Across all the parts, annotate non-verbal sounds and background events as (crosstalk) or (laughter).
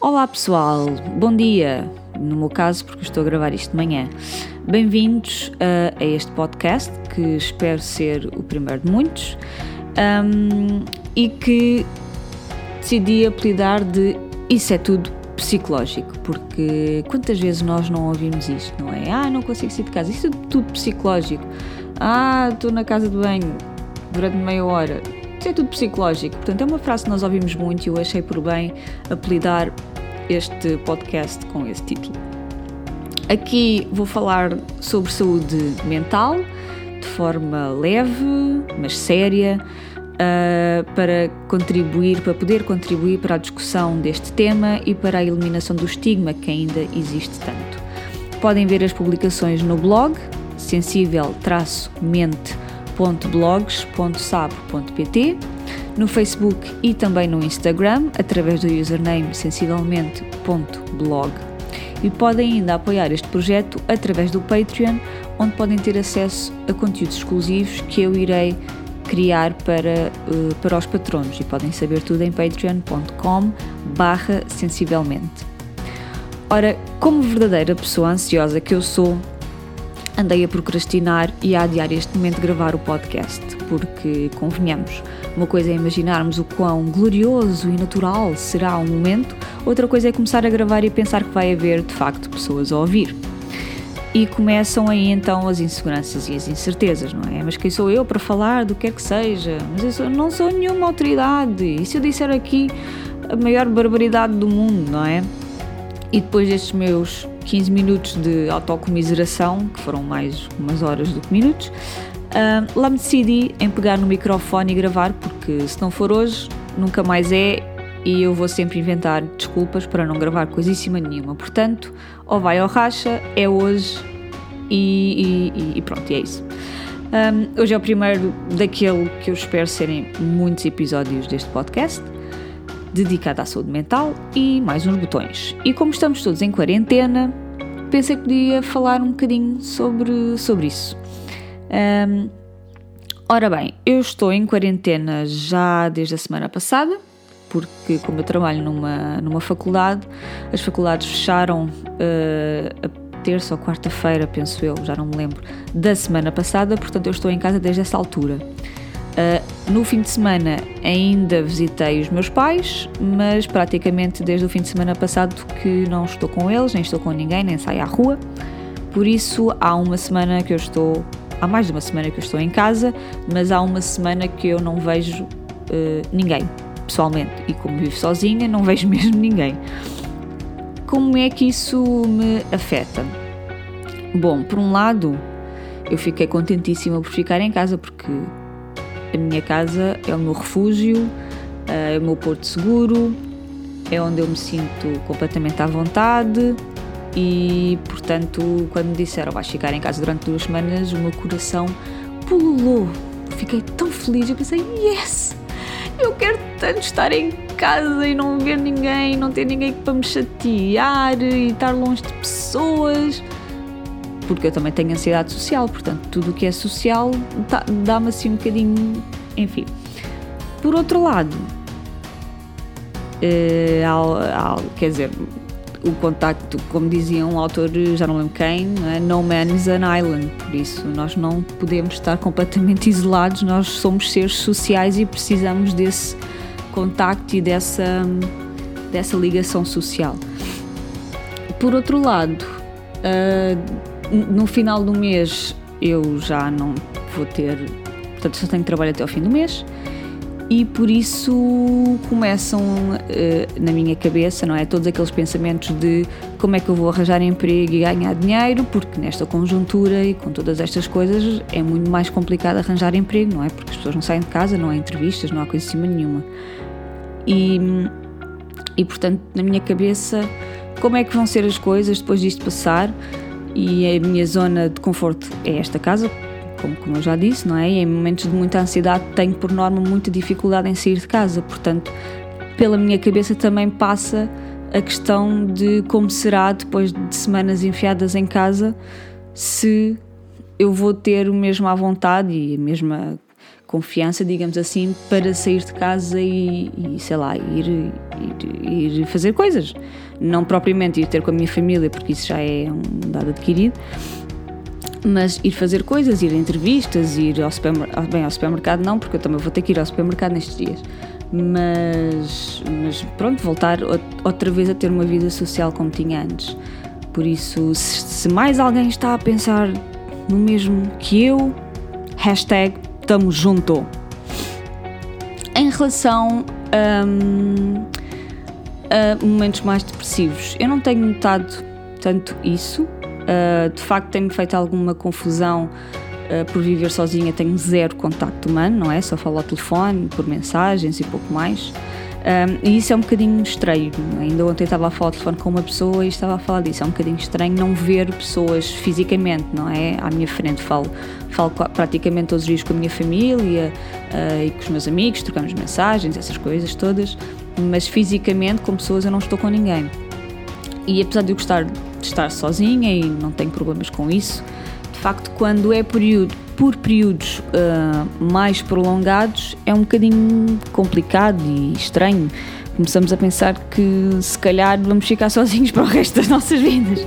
Olá pessoal, bom dia, no meu caso porque estou a gravar isto de manhã. Bem-vindos a, a, este podcast que espero ser o primeiro de muitos um, e que decidi apelidar de Isso é tudo psicológico, porque quantas vezes nós não ouvimos isto, não é? Ah, não consigo sair de casa, isso é tudo psicológico. Ah, estou na casa de banho durante meia hora, isso é tudo psicológico. Portanto, é uma frase que nós ouvimos muito e eu achei por bem apelidar este podcast com esse título. Aqui vou falar sobre saúde mental de forma leve, mas séria, uh, para contribuir, para poder contribuir para a discussão deste tema e para a eliminação do estigma que ainda existe tanto. Podem ver as publicações no blog sensível-mente.blogs.sab.pt no Facebook e também no Instagram, através do username sensivelmente.blog. E podem ainda apoiar este projeto através do Patreon, onde podem ter acesso a conteúdos exclusivos que eu irei criar para, uh, para os patronos e podem saber tudo em patreon.com barra sensivelmente. Ora, como verdadeira pessoa ansiosa que eu sou, andei a procrastinar e a adiar este momento de gravar o podcast, porque, convenhamos, uma coisa é imaginarmos o quão glorioso e natural será o momento, outra coisa é começar a gravar e pensar que vai haver, de facto, pessoas a ouvir. E começam aí então as inseguranças e as incertezas, não é? Mas quem sou eu para falar do que é que seja? Mas eu não sou nenhuma autoridade. E se eu disser aqui a maior barbaridade do mundo, não é? E depois destes meus 15 minutos de autocomiseração, que foram mais umas horas do que minutos, uh, lá me decidi em pegar no microfone e gravar, porque se não for hoje, nunca mais é e eu vou sempre inventar desculpas para não gravar coisíssima nenhuma. Portanto, ou vai ou racha, é hoje e, e, e pronto, é isso. Um, hoje é o primeiro daquele que eu espero serem muitos episódios deste podcast dedicado à saúde mental e mais uns botões. E como estamos todos em quarentena, pensei que podia falar um bocadinho sobre, sobre isso. Um, ora bem, eu estou em quarentena já desde a semana passada, porque como eu trabalho numa, numa faculdade, as faculdades fecharam uh, a terça ou quarta-feira, penso eu, já não me lembro, da semana passada, portanto eu estou em casa desde essa altura. Uh, no fim de semana ainda visitei os meus pais, mas praticamente desde o fim de semana passado que não estou com eles, nem estou com ninguém, nem saio à rua. Por isso há uma semana que eu estou, há mais de uma semana que eu estou em casa, mas há uma semana que eu não vejo uh, ninguém, pessoalmente. E como vivo sozinha, não vejo (laughs) mesmo ninguém. Como é que isso me afeta? Bom, por um lado, eu fiquei contentíssima por ficar em casa porque a minha casa é o meu refúgio, eh, é o meu porto seguro, é onde eu me sinto completamente à vontade e, portanto, quando me disseram vais ficar em casa durante duas semanas, o meu coração pululou. Fiquei tão feliz, eu pensei, yes! Eu quero tanto estar em casa e não ver ninguém, não ter ninguém para me chatear e estar longe de pessoas porque eu também tenho ansiedade social, portanto, tudo o que é social dá-me assim um bocadinho. Enfim. Por outro lado, uh, quer dizer, o contacto, como dizia um autor, já não lembro quem, não é? No man is an island, por isso nós não podemos estar completamente (laughs) isolados, nós somos seres sociais e precisamos desse contacto e dessa, dessa ligação social. Por outro lado, uh, no final do mês eu já não vou ter, portanto só tenho trabalho até ao fim do mês e por isso começam uh, na minha cabeça, não é? Todos aqueles pensamentos de como é que eu vou arranjar emprego e ganhar dinheiro, porque nesta conjuntura e com todas estas coisas é muito mais complicado arranjar emprego, não é? Porque as pessoas não saem de casa, não há entrevistas, não há coisa cima nenhuma. E, e portanto, na minha cabeça, como é que vão ser as coisas depois disto passar? E a minha zona de conforto é esta casa, como, como eu já disse, não é? E em momentos de muita ansiedade tenho por norma muita dificuldade em sair de casa, portanto, pela minha cabeça também passa a questão de como será depois de semanas enfiadas em casa se eu vou ter o mesmo à vontade e a mesma confiança, digamos assim, para sair de casa e, e sei lá, ir, ir, ir, fazer coisas. Não propriamente ir ter com a minha família, porque isso já é um dado adquirido, mas ir fazer coisas, ir a entrevistas, ir ao supermercado. Bem, ao supermercado não, porque eu também vou ter que ir ao supermercado nestes dias. Mas, mas pronto, voltar outra vez a ter uma vida social como tinha antes. Por isso, se, se mais alguém está a pensar no mesmo que eu, hashtag tamo junto. Em relação um, a momentos mais depressivos, eu não tenho notado tanto isso. Uh, de facto, tem-me feito alguma confusão uh, por viver sozinha. Tenho zero contacto humano, não é? Só falo ao telefone, por mensagens e pouco mais. Um, e isso é um bocadinho estranho. Ainda ontem estava a falar ao telefone com uma pessoa e estava a falar disso. É um bocadinho estranho não ver pessoas fisicamente, não é? À minha frente. Falo, falo praticamente todos os dias com a minha família uh, e com os meus amigos, trocamos mensagens, essas coisas todas. Mas fisicamente, com pessoas, eu não estou com ninguém. E apesar de eu gostar de estar sozinha e não tenho problemas com isso, de facto, quando é período por períodos uh, mais prolongados é um bocadinho complicado e estranho. Começamos a pensar que se calhar vamos ficar sozinhos (laughs) para o resto das nossas vidas.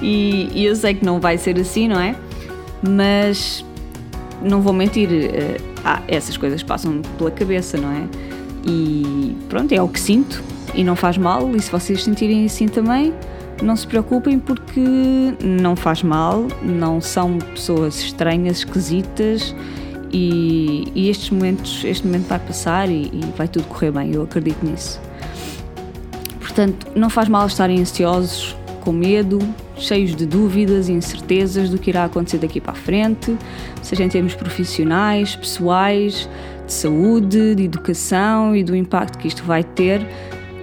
E, e eu sei que não vai ser assim, não é? Mas não vou mentir, uh, ah, essas coisas passam pela cabeça, não é? E pronto, é o que sinto e não faz mal. E se vocês sentirem assim também, não se preocupem porque não faz mal, não são pessoas estranhas, esquisitas e, e estes momentos, este momento vai passar e, e vai tudo correr bem, eu acredito nisso. Portanto, não faz mal estarem ansiosos, com medo, cheios de dúvidas e incertezas do que irá acontecer daqui para a frente, seja em termos profissionais, pessoais, de saúde, de educação e do impacto que isto vai ter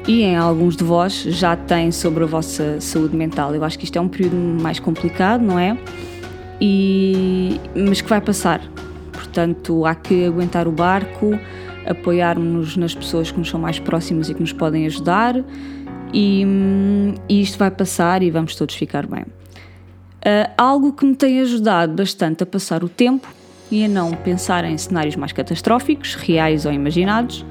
e em alguns de vós já têm sobre a vossa saúde mental. Eu acho que isto é um período mais complicado, não é? E, mas que vai passar. Portanto, há que aguentar o barco, apoiarmos nas pessoas que nos são mais próximas e que nos podem ajudar, e, e isto vai passar e vamos todos ficar bem. Uh, algo que me tem ajudado bastante a passar o tempo e a não pensar em cenários mais catastróficos, reais ou imaginados,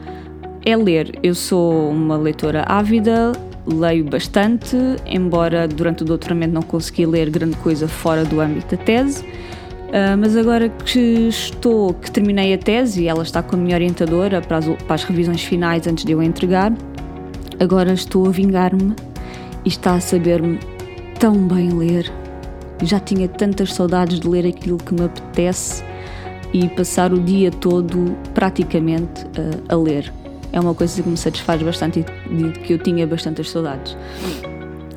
é ler. Eu sou uma leitora ávida, leio bastante, embora durante o doutoramento não consegui ler grande coisa fora do âmbito da tese. Uh, mas agora que estou, que terminei a tese e ela está com a minha orientadora para as, para as revisões finais antes de eu entregar, agora estou a vingar-me e está a saber-me tão bem ler. Já tinha tantas saudades de ler aquilo que me apetece e passar o dia todo praticamente uh, a ler é uma coisa que me satisfaz bastante e que eu tinha bastantes saudades.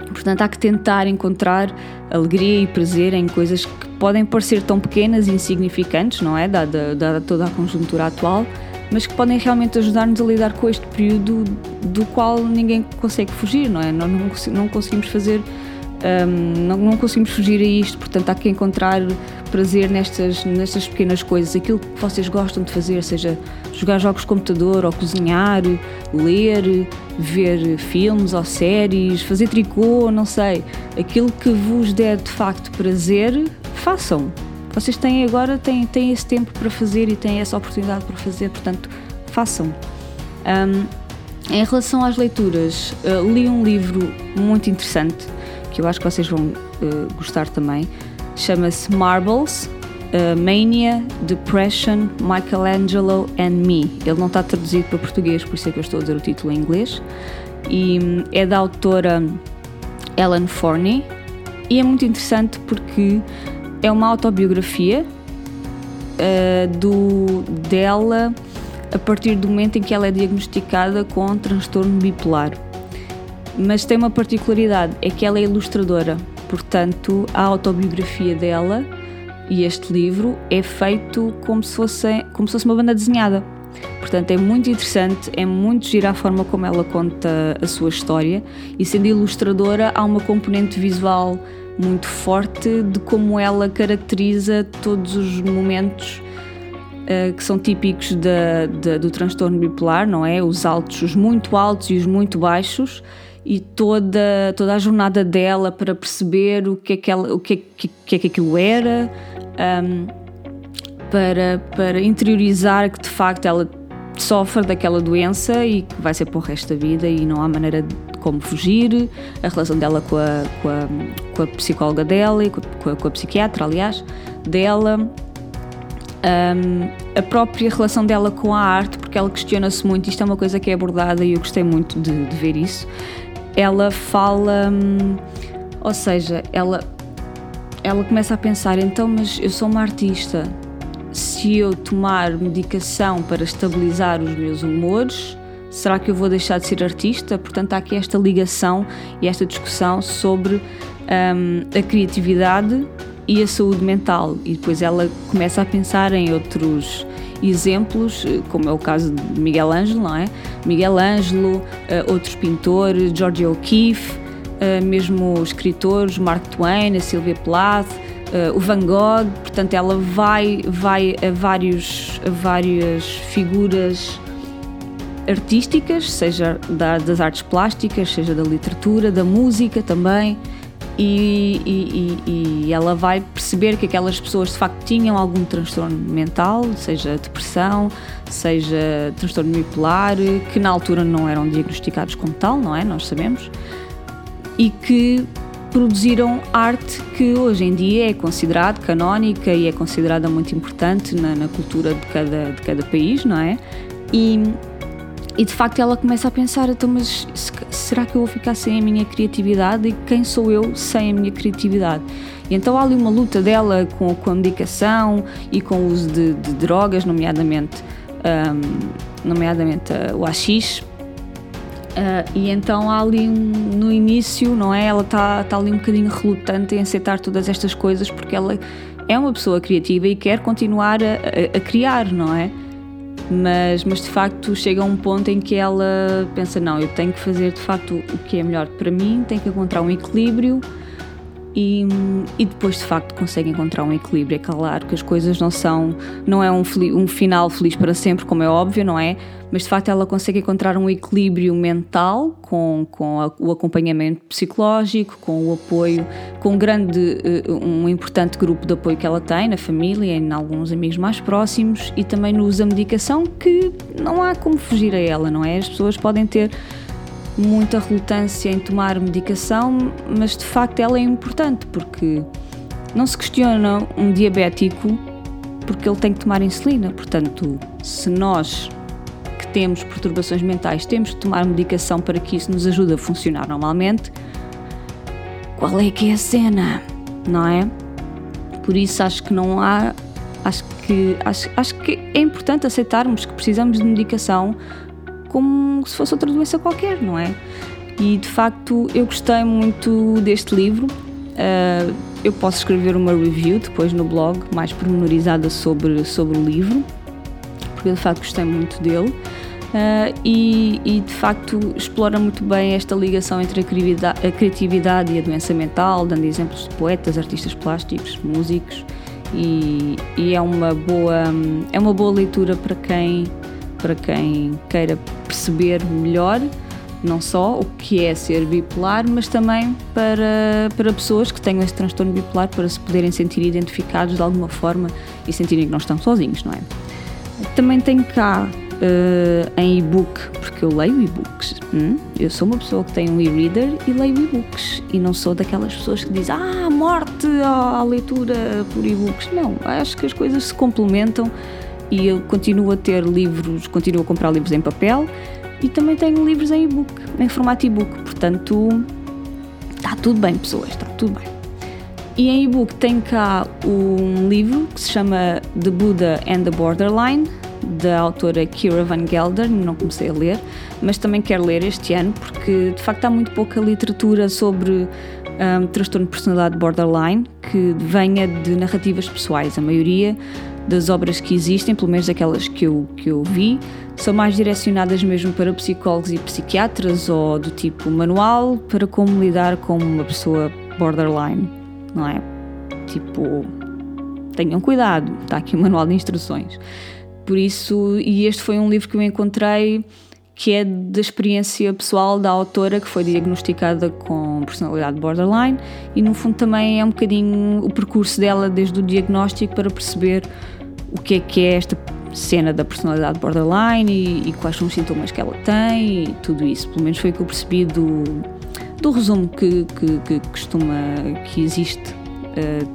Portanto, há que tentar encontrar alegria e prazer em coisas que podem parecer tão pequenas e insignificantes, não é? Dada, dada toda a conjuntura atual, mas que podem realmente ajudar-nos a lidar com este período do qual ninguém consegue fugir, não é? Nós não, não conseguimos fazer um, não, não, conseguimos fugir a isto, portanto há que encontrar prazer nestas, nestas pequenas coisas, aquilo que vocês gostam de fazer, seja jogar jogos de computador, ou cozinhar, ler, ver filmes ou séries, fazer tricô, não sei, aquilo que vos der de facto prazer, façam. Vocês têm agora têm, têm esse tempo para fazer e têm essa oportunidade para fazer, portanto, façam. Um, em relação às leituras, uh, li um livro muito interessante que eu acho que vocês vão uh, gostar também. Chama-se Marbles, uh, Mania, Depression, Michelangelo and Me. Ele não está traduzido para português, por isso é que eu estou a dizer o título em inglês. E um, é da autora Ellen Forney e é muito interessante porque é uma autobiografia uh, do, dela a partir do momento em que ela é diagnosticada com transtorno bipolar mas tem uma particularidade, é que ela é ilustradora, portanto a autobiografia dela e este livro é feito como se fosse, como se fosse uma banda desenhada. Portanto, é muito interessante, é muito gira a forma como ela conta a sua história e sendo ilustradora há uma componente visual muito forte de como ela caracteriza todos os momentos uh, que são típicos do transtorno bipolar, não é? Os altos, os muito altos e os muito baixos e toda, toda a jornada dela para perceber o que é que, ela, o que, é que, que, é que aquilo era. Um, para, para interiorizar que de facto ela sofre daquela doença e que vai ser para o resto da vida e não há maneira de como fugir, a relação dela com a, com a, com a psicóloga dela e com a, com a psiquiatra, aliás, dela, um, a própria relação dela com a arte, porque ela questiona-se muito, isto é uma coisa que é abordada e eu gostei muito de, de ver isso. Ela fala, hum, ou seja, ela, ela começa a pensar, então, mas eu sou uma artista, se eu tomar medicação para estabilizar os meus humores, será que eu vou deixar de ser artista? Portanto, há aqui esta ligação e esta discussão sobre um, a criatividade e a saúde mental. E depois ela começa a pensar em outros exemplos, como é o caso de Miguel Ângelo, não é? Miguel Ângelo, uh, outros pintores, George O'Keeffe, uh, mesmo escritores, Mark Twain, a Sylvia Plath, o Van Gogh. Portanto, ela vai, vai a, vários, a várias figuras artísticas, seja da, das artes plásticas, seja da literatura, da música também. E, e, e, ela vai perceber que aquelas pessoas de facto tinham algum transtorno mental, seja depressão, seja transtorno bipolar, que na altura não eram diagnosticados como tal, não é? Nós sabemos, e que produziram arte que hoje em dia é considerada canónica e é considerada muito importante na, na cultura de cada, de cada país, não é? E, e de facto ela começa a pensar, então, mas será que eu vou ficar sem a minha criatividade? E quem sou eu sem a minha criatividade? E então há ali uma luta dela com, com a medicação e com o uso de, de drogas, nomeadamente, um, nomeadamente uh, o AX. Uh, e então há ali um, no início, não é? Ela está tá ali um bocadinho relutante em aceitar todas estas coisas porque ela é uma pessoa criativa e quer continuar a, a, a criar, não é? Mas, mas de facto chega a um ponto em que ela pensa: não, eu tenho que fazer de facto o que é melhor para mim, tenho que encontrar um equilíbrio e, e depois de facto consegue encontrar um equilíbrio. É claro que as coisas não são, não é um, um final feliz para sempre, como é óbvio, não é? Mas de facto ela consegue encontrar um equilíbrio mental com, com a, o acompanhamento psicológico, com o apoio, com um grande, eh, um importante grupo de apoio que ela tem na família e em alguns amigos mais próximos e também no uso da medicação que não há como fugir a ela, não é? As pessoas podem ter muita relutância em tomar medicação, mas de facto ela é importante porque não se questiona um diabético porque ele tem que tomar insulina. Portanto, se nós que temos perturbações mentais temos que tomar medicação para que isso nos ajude a funcionar normalmente, qual é que é a cena? Não é? Por isso acho que não há. Acho que, acho, acho que é importante aceitarmos que precisamos de medicação como se fosse outra doença qualquer, não é? E de facto eu gostei muito deste livro. Uh, eu posso escrever uma review depois no blog, mais pormenorizada sobre, sobre o livro, porque de facto gostei muito dele. Uh, e, e, de facto explora muito bem esta ligação entre a criatividade, a criatividade, e a doença mental, dando exemplos de poetas, artistas plásticos, músicos. E, e é uma boa é uma boa leitura para quem para quem queira perceber melhor não só o que é ser bipolar, mas também para, para pessoas que tenham esse transtorno bipolar para se poderem sentir identificados de alguma forma e sentirem que não estão sozinhos, não é? Também tenho cá uh, em e-book, porque eu leio e-books. Hum? Eu sou uma pessoa que tem um e-reader e leio e-books e não sou daquelas pessoas que dizem ah, morte à leitura por e-books. Não, acho que as coisas se complementam e eu continuo a ter livros, continuo a comprar livros em papel e também tenho livros em e-book, em formato e-book. Portanto, está tudo bem, pessoas, está tudo bem. E em e-book tem cá um livro que se chama The Buddha and the Borderline, da autora Kira Van Gelder, não comecei a ler, mas também quero ler este ano porque de facto há muito pouca literatura sobre um, transtorno de personalidade borderline que venha de narrativas pessoais. A maioria das obras que existem, pelo menos aquelas que eu, que eu vi, são mais direcionadas mesmo para psicólogos e psiquiatras ou do tipo manual para como lidar com uma pessoa borderline, não é? Tipo, tenham cuidado, está aqui o um manual de instruções. Por isso, e este foi um livro que eu encontrei que é da experiência pessoal da autora que foi diagnosticada com personalidade borderline e no fundo também é um bocadinho o percurso dela desde o diagnóstico para perceber o que é que é esta cena da personalidade borderline e, e, quais são os sintomas que ela tem e tudo isso. Pelo menos foi o que eu percebi do, do resumo que, que, que costuma, que existe uh,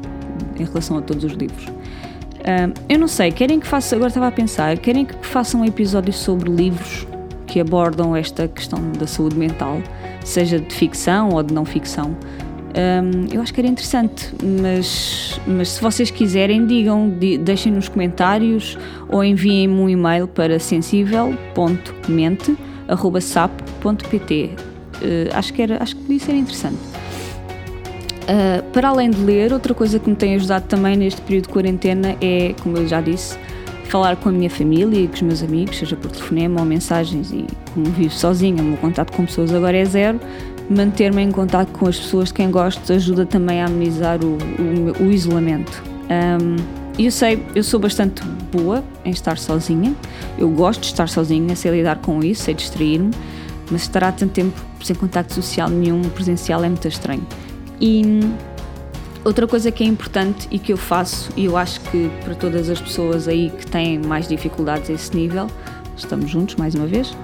em relação a todos os livros. Uh, eu não sei, querem que faça, agora estava a pensar, querem que faça um episódio sobre livros que abordam esta questão da saúde mental, seja de ficção ou de não ficção. Um, eu acho que era interessante, mas, mas se vocês quiserem, digam, deixem nos comentários ou enviem-me um e-mail para sensível.mente.sap.pt. Uh, acho, que era, acho que podia ser interessante. Uh, para além de ler, outra coisa que me tem ajudado também neste período de quarentena é, como eu já disse, falar com a minha família e com os meus amigos, seja por telefonema ou mensagens. E como vivo sozinha, o meu contato com pessoas agora é zero, manter-me em contato com as pessoas de quem gosto ajuda também a amenizar o, o, o isolamento. Um, eu sei, eu sou bastante boa em estar sozinha, eu gosto de estar sozinha, sei lidar com isso, sei distrair-me, mas estar há tanto tempo sem contacto social nenhum, presencial, é muito estranho. E outra coisa que é importante e que eu faço, e eu acho que para todas as pessoas aí que têm mais dificuldades a esse nível, estamos juntos mais uma vez,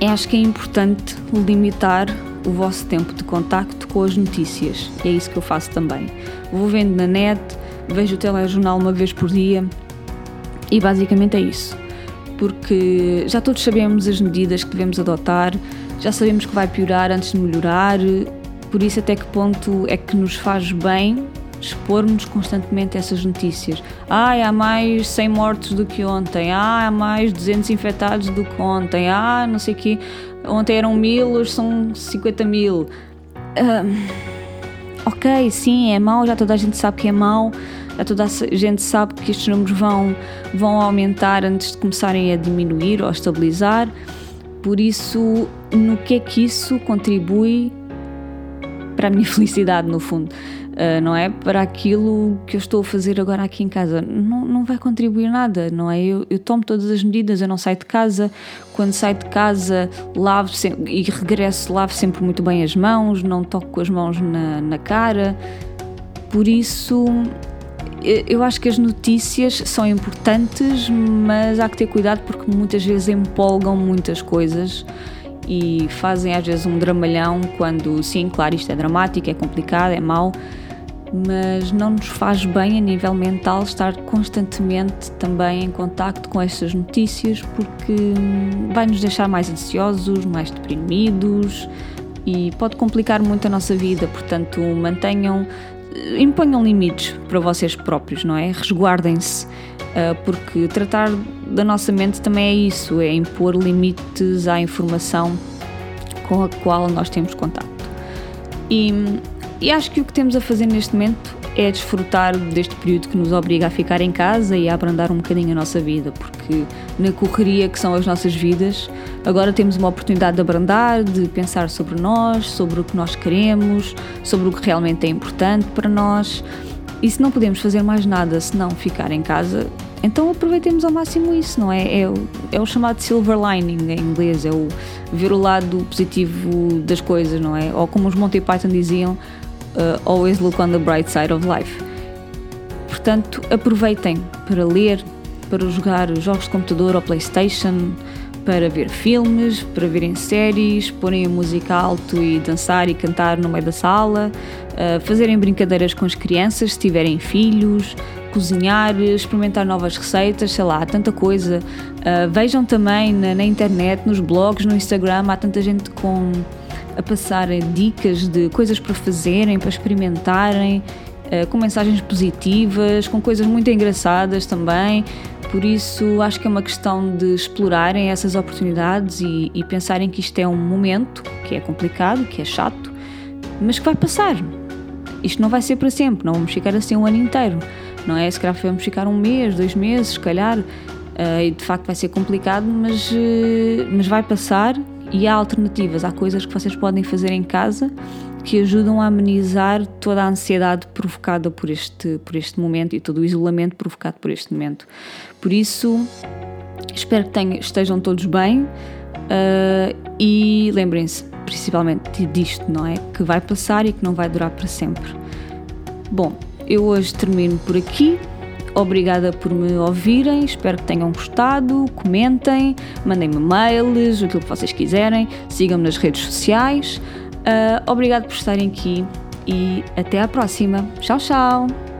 é, acho que é importante limitar o vosso tempo de contacto com as notícias. E é isso que eu faço também. Vou vendo na net, vejo o telejornal uma vez por dia e basicamente é isso. Porque já todos sabemos as medidas que devemos adotar, já sabemos que vai piorar antes de melhorar, por isso até que ponto é que nos faz bem expormos constantemente essas notícias. Ai, há mais 100 mortos do que ontem. Ah, há mais 200 infectados do que ontem. Ah, não sei o quê. Ontem eram mil, hoje são 50 mil. Uh, ok, sim, é mau, já toda a gente sabe que é mau. Já toda a gente sabe que estes números vão, vão aumentar antes de começarem a diminuir ou a estabilizar. Por isso, no que é que isso contribui para a minha (laughs) felicidade, no fundo? uh, não é? Para aquilo que eu estou a fazer agora aqui em casa. Não, não vai contribuir nada, não é? Eu, eu tomo todas as medidas, eu não saio de casa. Quando saio de casa, lavo e regresso, lavo sempre muito bem as mãos, não toco com as mãos na, na cara. Por isso, eu acho que as notícias são importantes, mas há que ter cuidado porque muitas vezes empolgam muitas coisas e fazem às vezes um dramalhão quando, sim, claro, isto é dramático, é complicado, é mau, mas não nos faz bem a nível mental estar constantemente também em contacto com estas notícias porque vai nos deixar mais ansiosos, mais deprimidos e pode complicar muito a nossa vida, portanto mantenham, imponham limites para vocês próprios, não é? Resguardem-se, ah, porque tratar da nossa mente também é isso, é impor limites à informação com a qual nós temos contato. E e acho que o que temos a fazer neste momento é desfrutar deste período que nos obriga a ficar em casa e a abrandar um bocadinho a nossa vida, porque na correria que são as nossas vidas, agora temos uma oportunidade de abrandar, de pensar sobre nós, sobre o que nós queremos, sobre o que realmente é importante para nós. E se não podemos fazer mais nada senão ficar em casa, então aproveitemos ao máximo isso, não é? É o, é o chamado silver lining em inglês, é o ver o lado positivo das coisas, não é? Ou como os Monty Python diziam, uh, always look on the bright side of life. Portanto, aproveitem para ler, para jogar jogos de computador ou PlayStation, para ver filmes, para verem séries, porem a música alto e dançar e cantar no meio da sala, uh, fazerem brincadeiras com as crianças se tiverem filhos, cozinhar, experimentar novas receitas, sei lá, tanta coisa. Uh, vejam também na, na internet, nos blogs, no Instagram, há tanta gente com a passar dicas de coisas para fazerem, para experimentarem, eh, com mensagens positivas, com coisas muito engraçadas também. Por isso, acho que é uma questão de explorarem essas oportunidades e, e pensarem que isto é um momento que é complicado, que é chato, mas que vai passar. Isto não vai ser para sempre, não vamos ficar assim um ano inteiro, não é? Se calhar vamos ficar um mês, dois meses, se calhar, uh, e de facto vai ser complicado, mas, uh, mas vai passar e há alternativas, há coisas que vocês podem fazer em casa que ajudam a amenizar toda a ansiedade provocada por este, por este momento e todo o isolamento provocado por este momento. Por isso, espero que tenham, estejam todos bem uh, e lembrem-se principalmente disto, não é? Que vai passar e que não vai durar para sempre. Bom, eu hoje termino por aqui. obrigada por me ouvirem, espero que tenham gostado, comentem, mandem-me mails, aquilo que vocês quiserem, sigam-me nas redes sociais. Uh, obrigado por estarem aqui e até à próxima. Tchau, tchau!